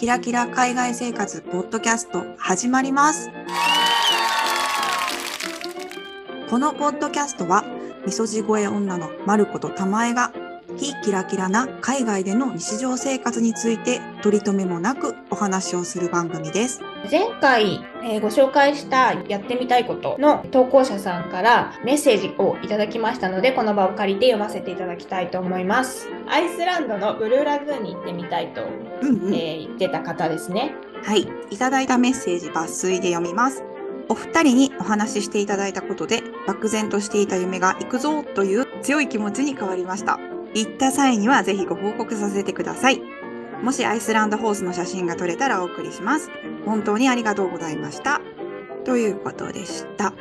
キラキラ海外生活ポッドキャスト始まります。このポッドキャストは、みそじ声女のまることたまえが、非キラキラな海外での日常生活について取り留めもなくお話をする番組です。前回、えーご紹介したやってみたいことの投稿者さんからメッセージをいただきましたのでこの場を借りて読ませていただきたいと思いますアイスランドのブルーラグーンに行ってみたいと、うんうん。えー言ってた方ですねはい。いただいたメッセージ抜粋で読みます。お二人にお話ししていただいたことで、漠然としていた夢が行くぞという強い気持ちに変わりました。行った際にはぜひご報告させてください。もしアイスランドホースの写真が撮れたらお送りします。本当にありがとうございました。ということでした。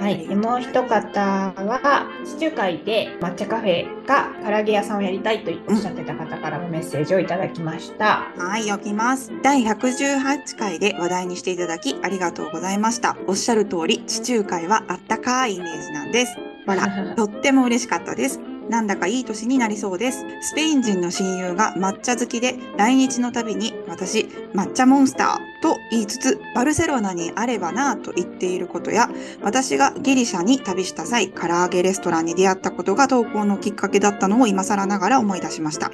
はいでもう一方は地中海で抹茶カフェか唐揚げ屋さんをやりたいとおっしゃってた方からもメッセージをいただきました、はい、読みます。第118回で話題にしていただきありがとうございました。おっしゃる通り、地中海はあったかいイメージなんです。わら、とっても嬉しかったです。なんだかいい年になりそうです。スペイン人の親友が抹茶好きで、来日のたびに私、抹茶モンスターと言いつつ、バルセロナにあればなぁと言っていることや、私がギリシャに旅した際、唐揚げレストランに出会ったことが投稿のきっかけだったのを今更ながら思い出しました。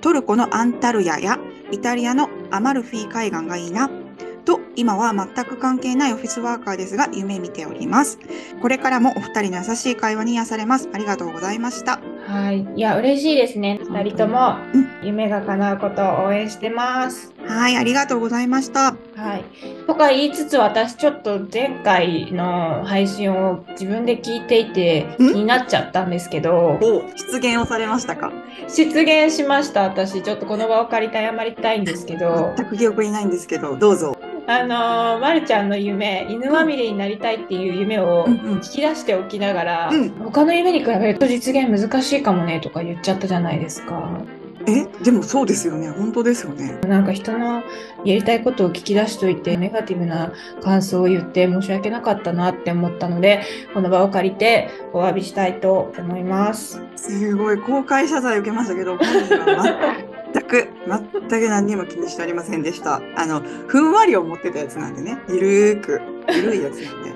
トルコのアンタルヤやイタリアのアマルフィ海岸がいいな。と、今は全く関係ないオフィスワーカーですが、夢見ております。これからもお二人の優しい会話に癒されます。ありがとうございました。はいいや嬉しいですね二人ともうん夢が叶うことを応援してますはい、ありがとうございました。はい。とか言いつつ私ちょっと前回の配信を自分で聞いていて気ん？になっちゃったんですけどお、出現をされましたか？出現しました私ちょっとこの場を借りて謝りたいんですけど全く記憶にないんですけど、どうぞ。あのーまるちゃんの夢犬まみれになりたいっていう夢をうんうん聞き出しておきながら、うん他の夢に比べると実現難しいかもねとか言っちゃったじゃないですか。え、でもそうですよね。本当ですよね。なんか人のやりたいことを聞き出しといてネガティブな感想を言って申し訳なかったなって思ったのでこの場を借りてお詫びしたいと思います。すごい公開謝罪受けましたけど、本人は全く、全く何にも気にしておりませんでした。あの、ふんわり思ってたやつなんでね。ゆるーく、ゆるいやつなんで。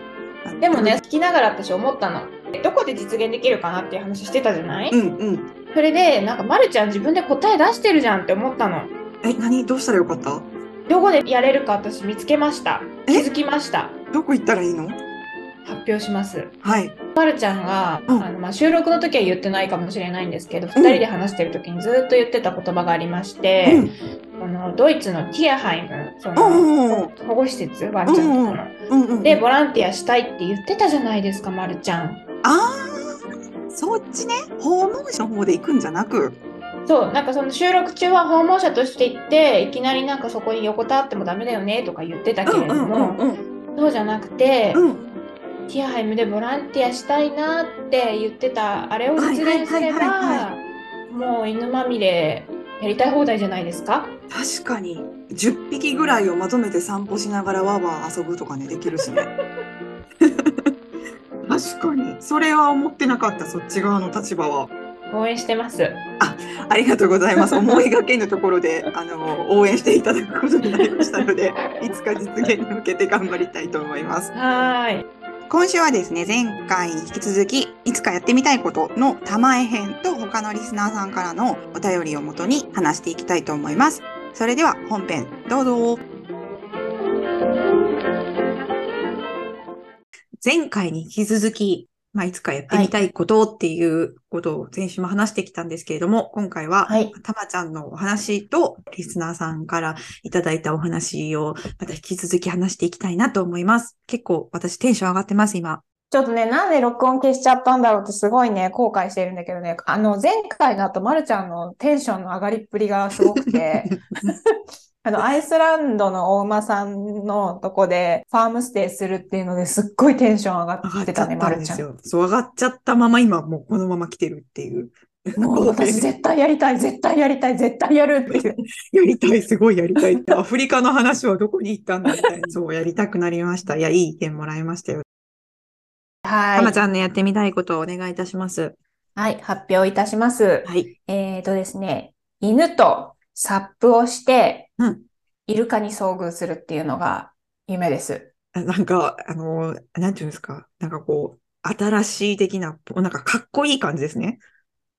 でもね、聞きながら私思ったの。どこで実現できるかなっていう話してたじゃない、うんうん。それでなんかまるちゃん自分で答え出してるじゃんって思ったの。え、何？どうしたらよかった？どこでやれるか私見つけました。え？気づきました。どこ行ったらいいの？発表します。はい。まるちゃんが、うんあのまあ、収録の時は言ってないかもしれないんですけど、二人で話してる時にずっと言ってた言葉がありまして、うん。このドイツのティアハイム、そうんのうん保護施設、ワンちゃんとかの。うんうん。で、ボランティアしたいって言ってたじゃないですか、まるちゃん。あー、そっちね。訪問者の方で行くんじゃなく。そう、なんかその収録中は訪問者として行って、いきなりなんかそこに横たわってもダメだよねとか言ってたけれども、うん。そうじゃなくて、うん。ティアハイムでボランティアしたいなって言ってた、あれを実現すれば、もう犬まみれやりたい放題じゃないですか？確かに。10匹ぐらいをまとめて散歩しながらわーわー遊ぶとかね、できるしね。確かに。それは思ってなかった、そっち側の立場は。応援してます。ありがとうございます。思いがけぬところで、あの、応援していただくことになりましたので、いつか実現に向けて頑張りたいと思います。はーい。今週はですね、前回に引き続き、いつかやってみたいことの玉絵編と他のリスナーさんからのお便りをもとに話していきたいと思います。それでは本編、どうぞ。前回に引き続き、まあ、いつかやってみたいことっていうことを先週も話してきたんですけれども、今回は、はいたまちゃんのお話と、リスナーさんからいただいたお話を、また引き続き話していきたいなと思います。結構私テンション上がってます、今。ちょっとね、なんで録音消しちゃったんだろうってすごいね、後悔してるんだけどね、あの、前回の後、まるちゃんのテンションの上がりっぷりがすごくて、あの、アイスランドのお馬さんのとこでファームステイするっていうのですっごいテンション上がったね、ってちゃっまるちゃん。たんですよ。そう、上がっちゃったまま今もうこのまま来てるっていう。もう私絶対やりたい、絶対やりたい、絶対やるっていう。やりたい、すごいやりたいって。アフリカの話はどこに行ったんだみたいな。そう、やりたくなりました。いや、いい意見もらいましたよ。はい。たまちゃんのやってみたいことをお願いいたします。はい、発表いたします。はい。えーとですね、犬とサップをして、うんイルカに遭遇するっていうのが夢です。あなんか、あの、なんていうんですか？なんかこう、新しい的な、なんかかっこいい感じですね。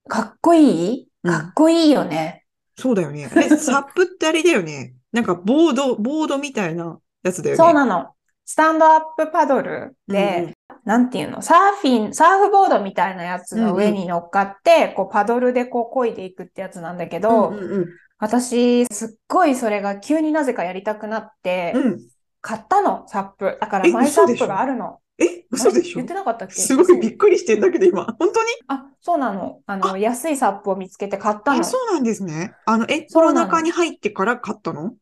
かっこいい？うんかっこいいよね。そうだよね。え、サップってあれだよね。なんかボード、ボードみたいなやつだよね。そうなの。スタンドアップパドルうんで、うんなんていうの、サーフィン、サーフボードみたいなやつの上に乗っかって、こうパドルでこう漕いでいくってやつなんだけど、うんうん私、すっごいそれが急になぜかやりたくなって、うん。うん。買ったの、サップ。だからえマイサップがあるの。え、嘘でしょ？言ってなかったっけ？すごいびっくりしてんだけど、今。本当に？あ、そうなの。あの、安いサップを見つけて買ったあ、の。そうなんですね。あの、え、コロナ禍に入ってから買ったの？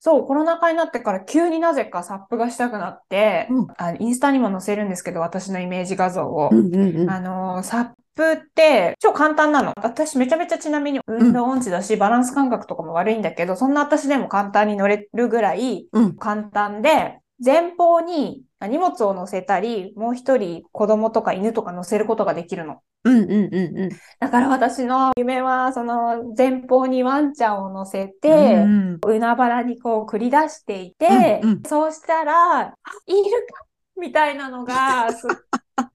そう、コロナ禍になってから急になぜかサップがしたくなって、うんあインスタにも載せるんですけど、私のイメージ画像を。んうんあの、サップって超簡単なの。私めちゃめちゃちなみに運動音痴だし、バランス感覚とかも悪いんだけど、そんな私でも簡単に乗れるぐらいうん。簡単で、前方に荷物を乗せたり、もう一人子供とか犬とか乗せることができるの。うんうんうんうん。だから私の夢は、その前方にワンちゃんを乗せて、うん海原にこう繰り出していて、うんうんそうしたら、あいるか？みたいなのが、すっ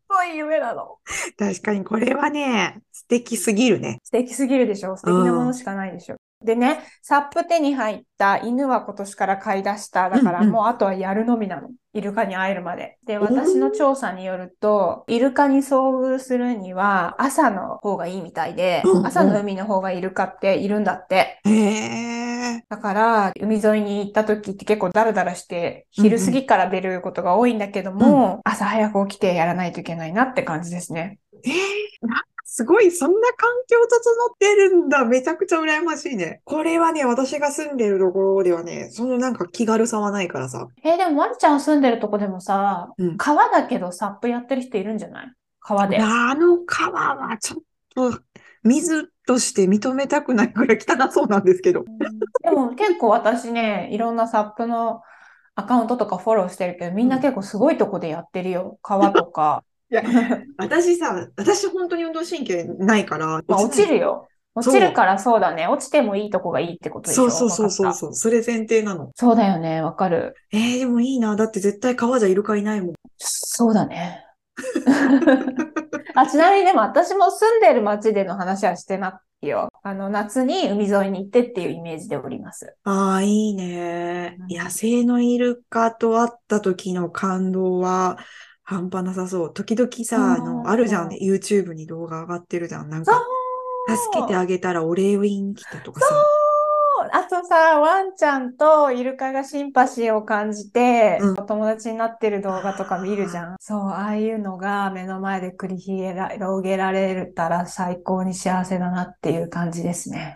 ごい夢なの。確かにこれはね、素敵すぎるね。素敵すぎるでしょ？素敵なものしかないでしょでね、サップ手に入った犬は今年から飼い出した。だからもうあとはやるのみなの。イルカに会えるまで。で、ん私の調査によると、イルカに遭遇するには朝の方がいいみたいで朝の海の方がイルカっているんだって。だから、海沿いに行った時って結構ダラダラして、昼過ぎから出ることが多いんだけども、朝早く起きてやらないといけないなって感じですね。えー、なんかすごい、そんな環境整ってるんだ。めちゃくちゃ羨ましいね。これはね、私が住んでるところではね、そのなんか気軽さはないからさ。えーでも、まるちゃん住んでるとこでもさ、うん川だけどサップやってる人いるんじゃない？川で。あの川はちょっと、水として認めたくないくらい汚そうなんですけど。でも結構私ね、いろんなサップのアカウントとかフォローしてるけど、みんな結構すごいとこでやってるよ。川とか。私さ、私本当に運動神経ないから、まあ、落ちるよ。落ちるからそうだね。落ちてもいいとこがいいってことでしょそうそうそうそうそう。それ前提なの。そうだよね。わかる。えー、でもいいな。だって絶対川じゃイルカいないもん。そうだね。あ、ちなみにでも私も住んでる町での話はしてないよ。あの、夏に海沿いに行ってっていうイメージでおります。ああ、いいね。うん野生のイルカと会った時の感動は半端なさそう。時々さ、あの、あるじゃんね。YouTube に動画上がってるじゃん。なんか、助けてあげたらお礼を言いに来たとかさ。あとさ、ワンちゃんとイルカがシンパシーを感じて、うんお友達になってる動画とか見るじゃん。そう、ああいうのが目の前で繰り広げられたら最高に幸せだなっていう感じですね。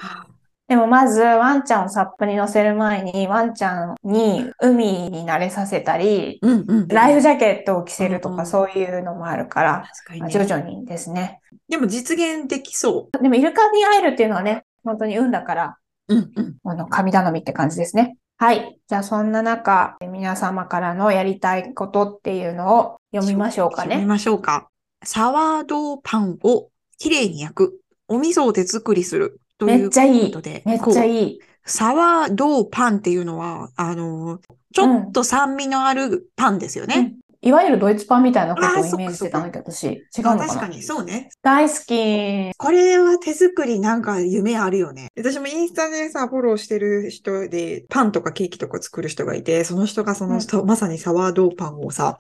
でもまず、ワンちゃんをサップに乗せる前に、ワンちゃんに海に慣れさせたり、うんうん。ライフジャケットを着せるとうんうんかそういうのもあるから、まあ確かにね。徐々にですね。でも実現できそでもイルカに会えるっていうのはね、本当に運だから、う。うんうん。あの、神頼みって感じですね。はい。じゃあそんな中、皆様からのやりたいことっていうのを読みましょうかね。読みましょうか。サワードーパンをきれいに焼く。お味噌を手作りする。というめっちゃいいことで、めっちゃい。いい。サワードーパンっていうのは、あの、ちょっと酸味のあるパンですよね。うんいわゆるドイツパンみたいなことをイメージしてたんだけど、私、違うあのかな確かに、そうね。大好き。これは手作りなんか夢あるよね。私もインスタでさ、フォローしてる人で、パンとかケーキとか作る人がいて、その人がその人、まさにサワードーパンをさ、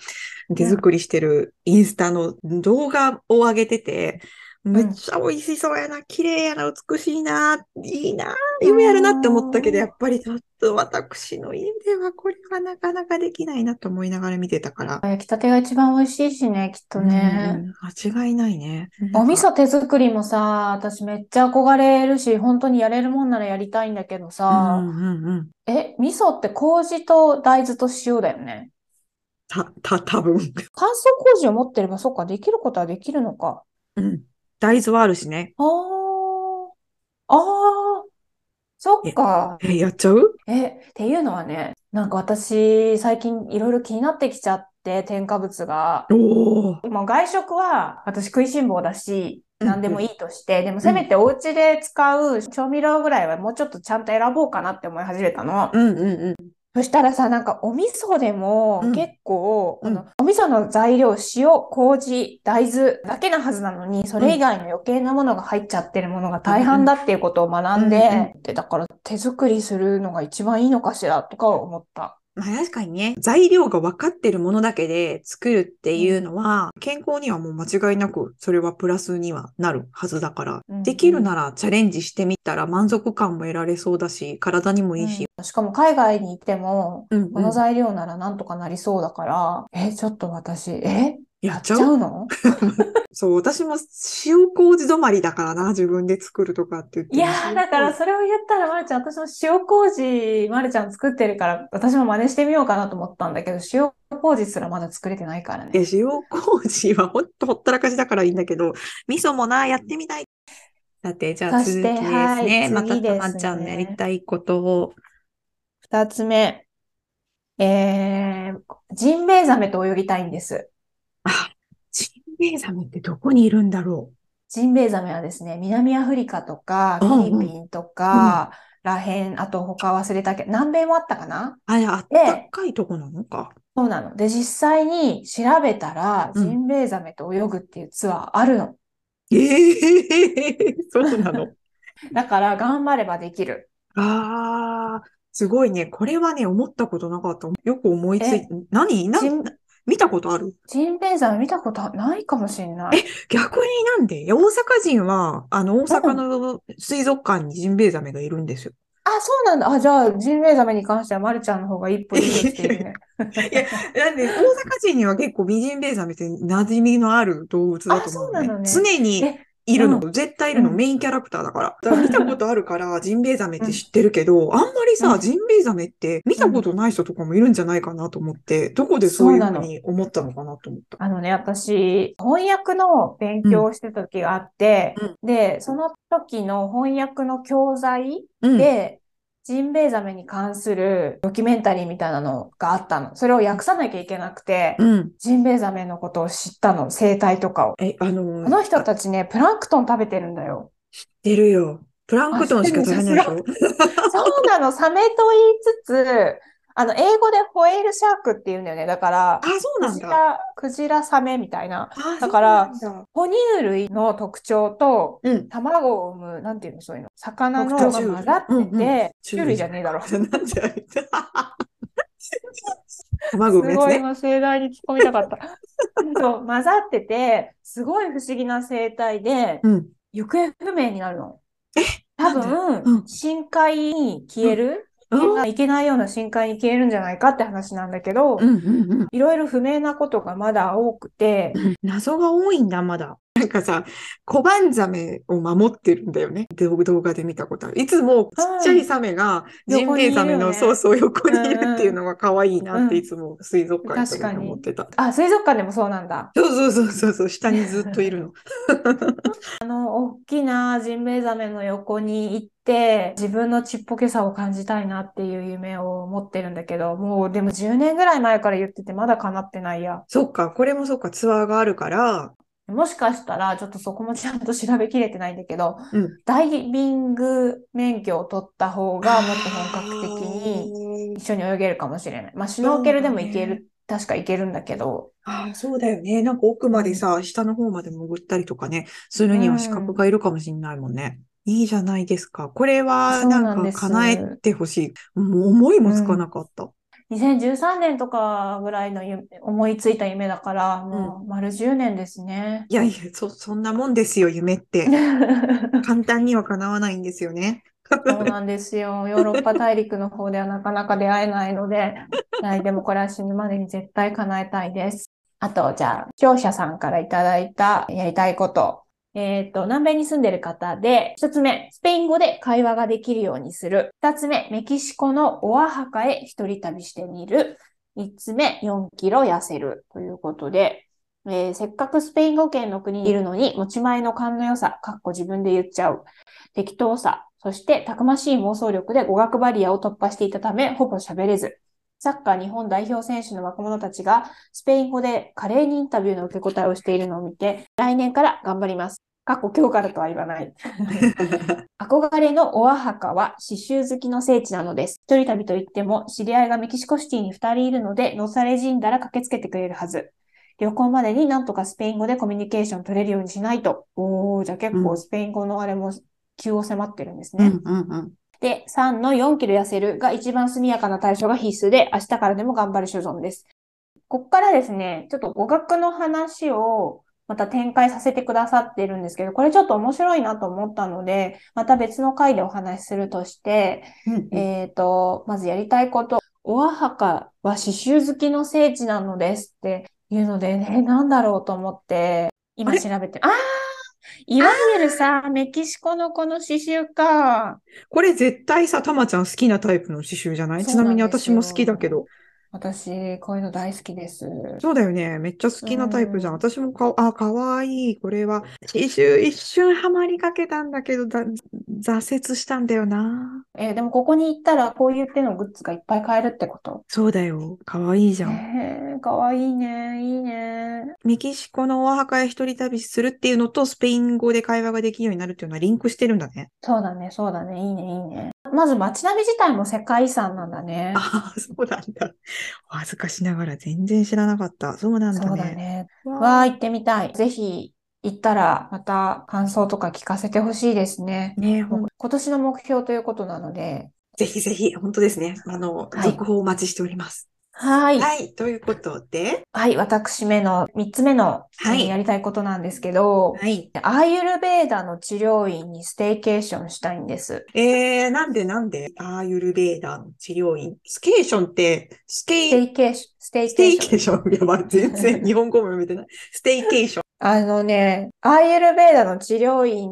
手作りしてるインスタの動画を上げてて、めっちゃ美味しそうやな、綺麗やな、美しいな、いいな、夢あるなって思ったけど、うんやっぱりちょっと私の家ではこれはなかなかできないなと思いながら見てたから。焼きたてが一番美味しいしね、きっとね。間違いないね。お味噌手作りもさ、私めっちゃ憧れるし、本当にやれるもんならやりたいんだけどうさ、んうんうん。え、味噌って麹と大豆と塩だよね？た、た、多分。乾燥麹を持ってれば、そっか、できることはできるのか。うん。大豆はあるしね。あー、あー、そっか。え、やっちゃう？え、っていうのはね、なんか私、最近いろいろ気になってきちゃって、添加物が。おお。もう外食は私食いしん坊だし、何でもいいとして、でもせめてお家で使う調味料ぐらいはもうちょっとちゃんと選ぼうかなって思い始めたの。うんうんうん。そしたらさ、なんかお味噌でもうん。結構、うん。あのお味噌の材料、塩、麹、大豆だけなはずなのに、それ以外の余計なものが入っちゃってるものが大半だっていうことを学んうんで、で、だから手作りするのが一番いいのかしらとか思った。まあ確かにね、材料が分かってるものだけで作るっていうのは、健康にはもう間違いなくそれはプラスにはなるはずだから、うん。できるならチャレンジしてみたら満足感も得られそうだし、体にもいいし。うん。しかも海外に行っても、うんうん。この材料ならなんとかなりそうだから、え、ちょっと私、え、やっちゃう？の？そう、私も塩麹止まりだからな、自分で作るとかって言っても。いやー、だからそれを言ったら、まるちゃん、私も塩麹、まるちゃん作ってるから、私も真似してみようかなと思ったんだけど、塩麹すらまだ作れてないからね。塩麹はほんとほったらかしだからいいんだけど、味噌もな、やってみたい。さて、じゃあ続きですはいね。またたまちゃんのやりねたいことを。二つ目。えー、ジンベエザメと泳ぎたいんです。あ、ジンベエザメってどこにいるんだろジンベエザメはですね、南アフリカとか、フィリピンとか、らへん、あと他忘れたけど、南米もあったかな？う。あれ、あったかいとこなのか。そうなの。で、実際に調べたら、うんジンベエザメと泳ぐっていうツアーあるの。ええ そうなの。だから、頑張ればできる。ああ、すごいね。これはね、思ったことなかった。よく思いついえ何？なジン見たことある？ジンベエザメ見たことないかもしれない。逆になんで？大阪人は、あの、大阪の水族館にジンベエザメがいるんですよ。あ、そうなんだ。あ、じゃあ、ジンベエザメに関しては、まるちゃんの方が一歩リードしているね。いや、なんで、大阪人には結構ミジンベエザメって馴染みのある動物だと思うのね。あそうなのね常にえいるの。う絶対いるの。うんメインキャラクターだから。だから見たことあるから、ジンベエザメって知ってるけど、あんまりさ、うんジンベエザメって見たことない人とかもいるんじゃないかなと思って、どこでそういうふうに思ったのかなと思った。あのね、私、翻訳の勉強をしてた時があって、うんで、その時の翻訳の教材うん。で、ジンベエザメに関するドキュメンタリーみたいなのがあったの。それを訳さなきゃいけなくて、うん。ジンベエザメのことを知ったの、生態とかを。え、あのー、この人たちね、プランクトン食べてるんだよ。知ってるよ。プランクトンしか食べないでしょ？そうなの、サメと言いつつ、あの、英語でホエールシャークって言うんだよね。だからあ、、そうなんだ。クジラ、クジラサメみたいな。あだから哺乳類の特徴と、うん。卵を産む、なんていうの、そういうの。魚のが混ざってて、種類じゃねえだろ。すなん卵のやつね。ごい今盛大に突っ込みたかった。そう、混ざってて、すごい不思議な生態で、うん。行方不明になるの。多分、うん深海に消える、うん。いけないような深海に消えるん。じゃないかって話なん。だけど。いろいろ不明なことがまだ多くて、謎が多いん。だ、まだ。なんかさ、コバンザメを守ってるんだよね。動動画で見たことある。いつもちっちゃいサメがジンベエザメの、ねそうそう横にいるっていうのが可愛いなってうんいつも水族館行った時確かに思ってた。あ、水族館でもそうなんだ。そうそうそうそうそう、下にずっといるの。あの、大きなジンベエザメの横に行って、自分のちっぽけさを感じたいなっていう夢を持ってるんだけど、もうでも10年ぐらい前から言っててまだ叶ってないや。そっか、これもそっか、ツアーがあるから、もしかしたら、ちょっとそこもちゃんと調べきれてないんだけど、うんダイビング免許を取った方がもっと本格的にに。一緒に泳げるかもしれない。まあ、シュノーケルでも行ける、確か行けるんだけど、ああ、そうだよね。なんか奥までさ、下の方まで潜ったりとかね、するには資格がいるかもしれないもんね。いいじゃないですか。これはななんか叶えてほしい。もう思いもつかなかった。2013年とかぐらいの夢思いついた夢だから、もう丸10年ですね。いやいや、そ、そんなもんですよ、夢って。簡単には叶わないんですよね。そうなんですよ。ヨーロッパ大陸の方ではなかなか出会えないので、はい、でもこれは死ぬまでに絶対叶えたいです。あと、じゃあ、視聴者さんからいただいたやりたいこと。えっと、南米に住んでる方で、一つ目、スペイン語で会話ができるようにする。二つ目、メキシコのオアハカへ一人旅してみる。三つ目、4キロ痩せる。ということで、えーせっかくスペイン語圏の国にいるのに、持ち前の勘の良さ、かっこ自分で言っちゃう。適当さ、そしてたくましい妄想力で語学バリアを突破していたため、ほぼ喋れず。サッカー日本代表選手の若者たちがスペイン語で華麗にインタビューの受け答えをしているのを見て、来年から頑張ります。過去今日からとは言わない。憧れのオアハカは刺繍好きの聖地なのです。一人旅といっても知り合いがメキシコシティに二人いるので、乗され死んだら駆けつけてくれるはず。旅行までになんとかスペイン語でコミュニケーション取れるようにしないと。おー、じゃあ結構スペイン語のあれも急を迫ってるんですね。うんうんうん。で、3の4キロ痩せるが一番速やかな対処が必須で、明日からでも頑張る所存です。こっからですね、ちょっと語学の話をまた展開させてくださっているんですけど、これちょっと面白いなと思ったので、また別の回でお話しするとして、うんえっと、まずやりたいこと。オアハカは刺繍好きの聖地なのですっていうのでね、なんだろうと思って、今調べて、ああいわゆるさ、メキシコのこの刺繍か。これ絶対さ、たまちゃん好きなタイプの刺繍じゃない？ちなみに私も好きだけど。私、こういうの大好きです。そうだよね。めっちゃ好きなタイプじゃん。うん私もか、あ、かわいい。これは、刺繍一瞬ハマりかけたんだけど、だ、挫折したんだよな。えーでもここに行ったらこういう手のグッズがいっぱい買えるってこと？そうだよ。かわいいじゃん。えー、かわいいね。いいね。メキシコのお墓へ一人旅するっていうのと、スペイン語で会話ができるようになるっていうのはリンクしてるんだね。そうだね、そうだね。いいね、いいね。まず街並み自体も世界遺産なんだね。ああ、そうなんだ。お恥ずかしながら全然知らなかった。そうなんだそうだね。ね。わわあ、行ってみたい。ぜひ行ったらまた感想とか聞かせてほしいですね。ーね、ほん今年の目標ということなので。ぜひぜひ、本当ですね。あの、はい続報お待ちしております。はい。はい、ということで、はい、私めの3つ目の、はいえーやりたいことなんですけど、はい。アーユルベーダの治療院にステイケーションしたいんです。えー、なんでなんでアーユルベーダーの治療院？スケーションって、スケステイ、イケーション、ステイケーション。ケーション？やばい、全然日本語も読めてない。ステイケーション。あのね、アーユルベーダの治療院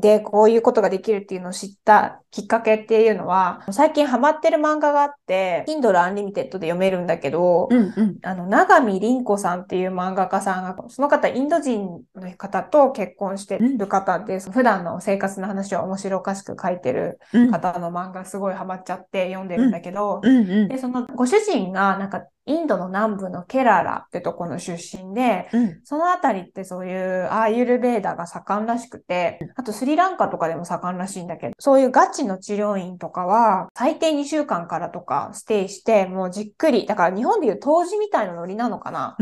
でこういうことができるっていうのを知ったきっかけっていうのは、最近ハマってる漫画があって、Kindle Unlimited で読めるんだけど、うんうん。あの、流水りんこさんっていう漫画家さんが、その方、インド人の方と結婚してる方で、普段の生活の話を面白おかしく書いてるうん方の漫画すごいハマっちゃって読んでるんだけど、うんうん。で、そのご主人がなんかインドの南部のケララってとこの出身で、うん。そのあたりってそういうアーユルベーダが盛んらしくて、あとスリランカとかでも盛んらしいんだけど、そういうガチの治療院とかは最低2週間からとかステイして、もうじっくり、だから日本でいう湯治みたいなノリなのかな。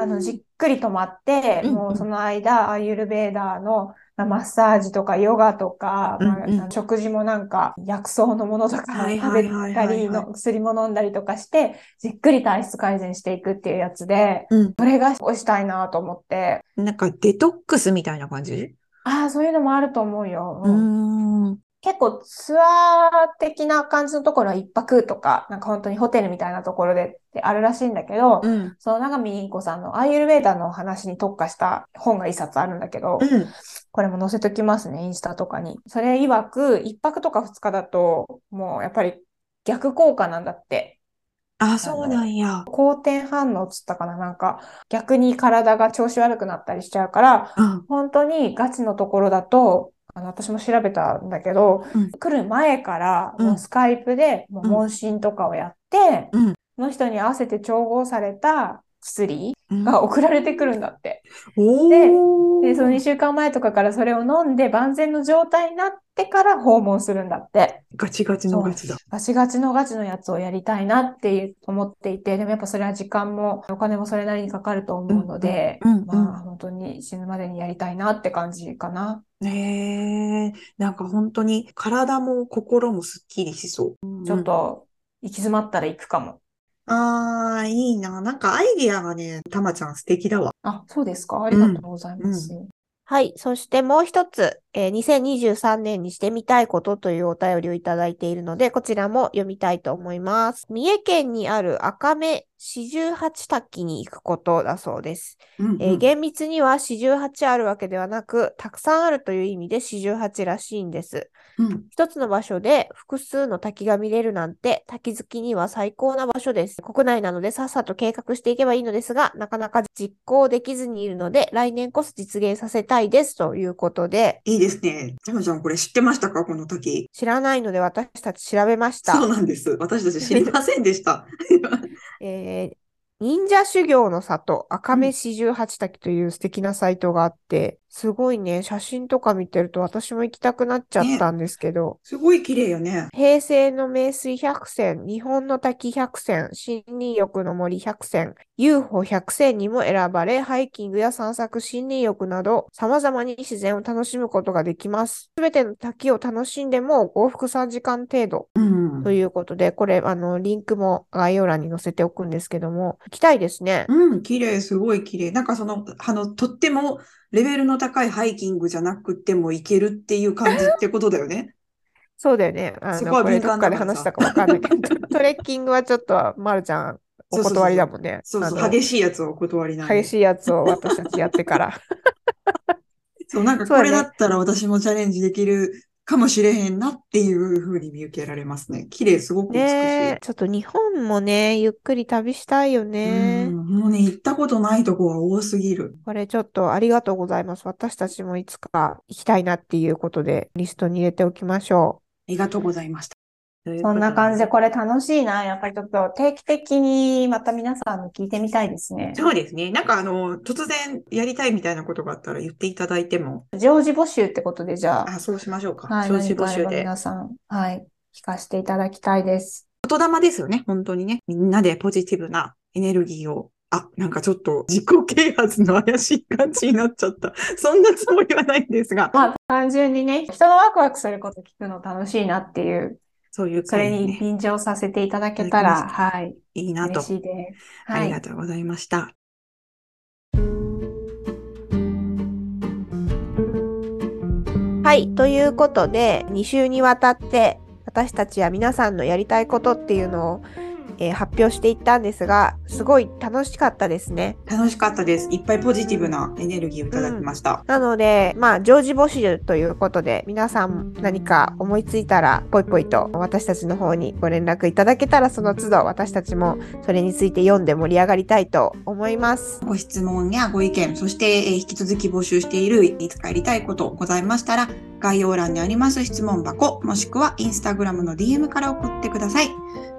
あの、じっくり泊まって、うんもうその間、アーユルベーダーのまあマッサージとかヨガとか、まあうん。うん食事もなんか薬草のものとかはい食べたり薬も飲んだりとかして、じっくり体質改善していくっていうやつで、うん。それがしたいなと思って、なんかデトックスみたいな感じ？ああ、そういうのもあると思うよ。うん。結構ツアー的な感じのところは一泊とか、なんか本当にホテルみたいなところでってあるらしいんだけど、うん。その長見凛子さんのアーユルベーダの話に特化した本が一冊あるんだけど、うん。これも載せときますね、インスタとかに。それ曰く、一泊とか二日だと、もうやっぱり逆効果なんだって。あ、そうなんや。好転反応っつったかななんか、逆に体が調子悪くなったりしちゃうから、うん。本当にガチのところだと、あの、私も調べたんだけど、うん。来る前から、うん。もうスカイプで、もううん。問診とかをやって、うん。その人に合わせて調合された薬うんが送られてくるんだって。おで、その2ー。週間前とかからそれを飲んで万全の状態になってから訪問するんだって。ガチガチのガチだ。ガチガチのガチのやつをやりたいなっていう思っていて、でもやっぱそれは時間もお金もそれなりにかかると思うので、うんうんうんまあ本当に死ぬまでにやりたいなって感じかな。へえ、なんか本当に体も心もすっきりしそう。ちょっと行き詰まったら行くかも。ああ、いいな。なんかアイディアがね、たまちゃん素敵だわ。あ、そうですか。ありがとうございます。はい。そしてもう一つ、えー2023年にしてみたいことというお便りをいただいているので、こちらも読みたいと思います。三重県にある赤目四十八滝に行くことだそうです。うんえー厳密には四十八あるわけではなく、たくさんあるという意味で四十八らしいんです。うん一つの場所で複数の滝が見れるなんて、滝好きには最高な場所です。国内なのでさっさと計画していけばいいのですが、なかなか実行できずにいるので、来年こそ実現させたいですということで、いいですね。たまちゃん、これ知ってましたか？この滝。知らないので私たち調べました。そうなんです。私たち知りませんでした。えー忍者修行の里、赤目四十八滝という素敵なサイトがあって、すごいね。写真とか見てると私も行きたくなっちゃったんですけど。すごい綺麗よね。平成の名水百選、日本の滝百選、森林浴の森百選、UFO 百選にも選ばれ、ハイキングや散策、森林浴など、様々に自然を楽しむことができます。すべての滝を楽しんでも往復3時間程度うん。ということで、これ、あの、リンクも概要欄に載せておくんですけども、行きたいですね。うん、綺麗、すごい綺麗。なんかその、あの、とってもレベルの高いハイキングじゃなくてもいけるっていう感じ ってことだよね。そうだよね。あの、そこは敏感どっかでだからさ話したかわかんないけど、トレッキングはちょっと、まるちゃん、お断りだもんね。そうそう、激しいやつをお断りなんで。激しいやつを私たちやってから。そう、なんかこれだったら私もチャレンジできるかもしれへんなっていう風に見受けられますね。綺麗、すごく美しい。ねえ、ちょっと日本もね、ゆっくり旅したいよね。うん、もうね、行ったことないとこは多すぎる。これちょっとありがとうございます。私たちもいつか行きたいなっていうことで、リストに入れておきましょありがとうございました。そんな感じで、これ楽しいな。やっぱりちょっと定期的にまた皆さんの聞いてみたいですね。そうですね。なんかあの、突然やりたいみたいなことがあったら言っていただいても、常時募集ってことで、じゃあ、あ、そうしましょうか。はい、少子何かあれば募集で。皆さん、はい、聞かせていただきたいです。言霊ですよね、本当にね。みんなでポジティブなエネルギーを。あ、なんかちょっと自己啓発の怪しい感じになっちゃった。そんなつもりはないんですが、まあ、単純にね、人のワクワクすること聞くの楽しいなっていう、そういうそれに会にね、便乗させていただけたら、いただきまはい、いいなと嬉。しいです。ありはい。がとうございました。う。はい。ということで、2週にわたって、私たちは皆さんのやりたいことっていうのを、えー発表していったんですが、すごい楽しかったですね。楽しかったです。いっぱいポジティブなエネルギーをいただきました。なので、まあ、常時募集ということで、皆さん何か思いついたら、ぽいぽいと私たちの方にご連絡いただけたら、その都度私たちもそれについて読んで盛り上がりたいと思います。ご質問やご意見、そして、えー引き続き募集しているいつかやりたいことございましたら、概要欄にあります質問箱、もしくはインスタグラムの DM から送ってください。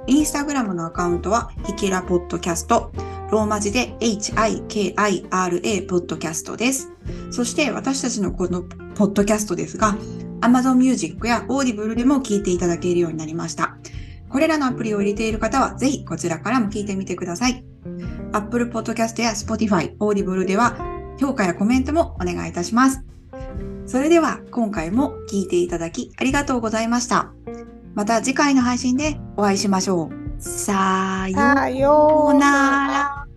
インスタグラムのアカウントは、ひきらポッドキャスト、ローマ字で HIKIRA ポッドキャストです。そして私たちのこのポッドキャストですが、Amazon Music や Audible でも聞いていただけるようになりました。これらのアプリを入れている方は、ぜひこちらからも聞いてみてください。Apple Podcast や Spotify、Audible では評価やコメントもお願いいたします。それでは今回も聴いていただきありがとうございました。また次回の配信でお会いしましょう。さようなら。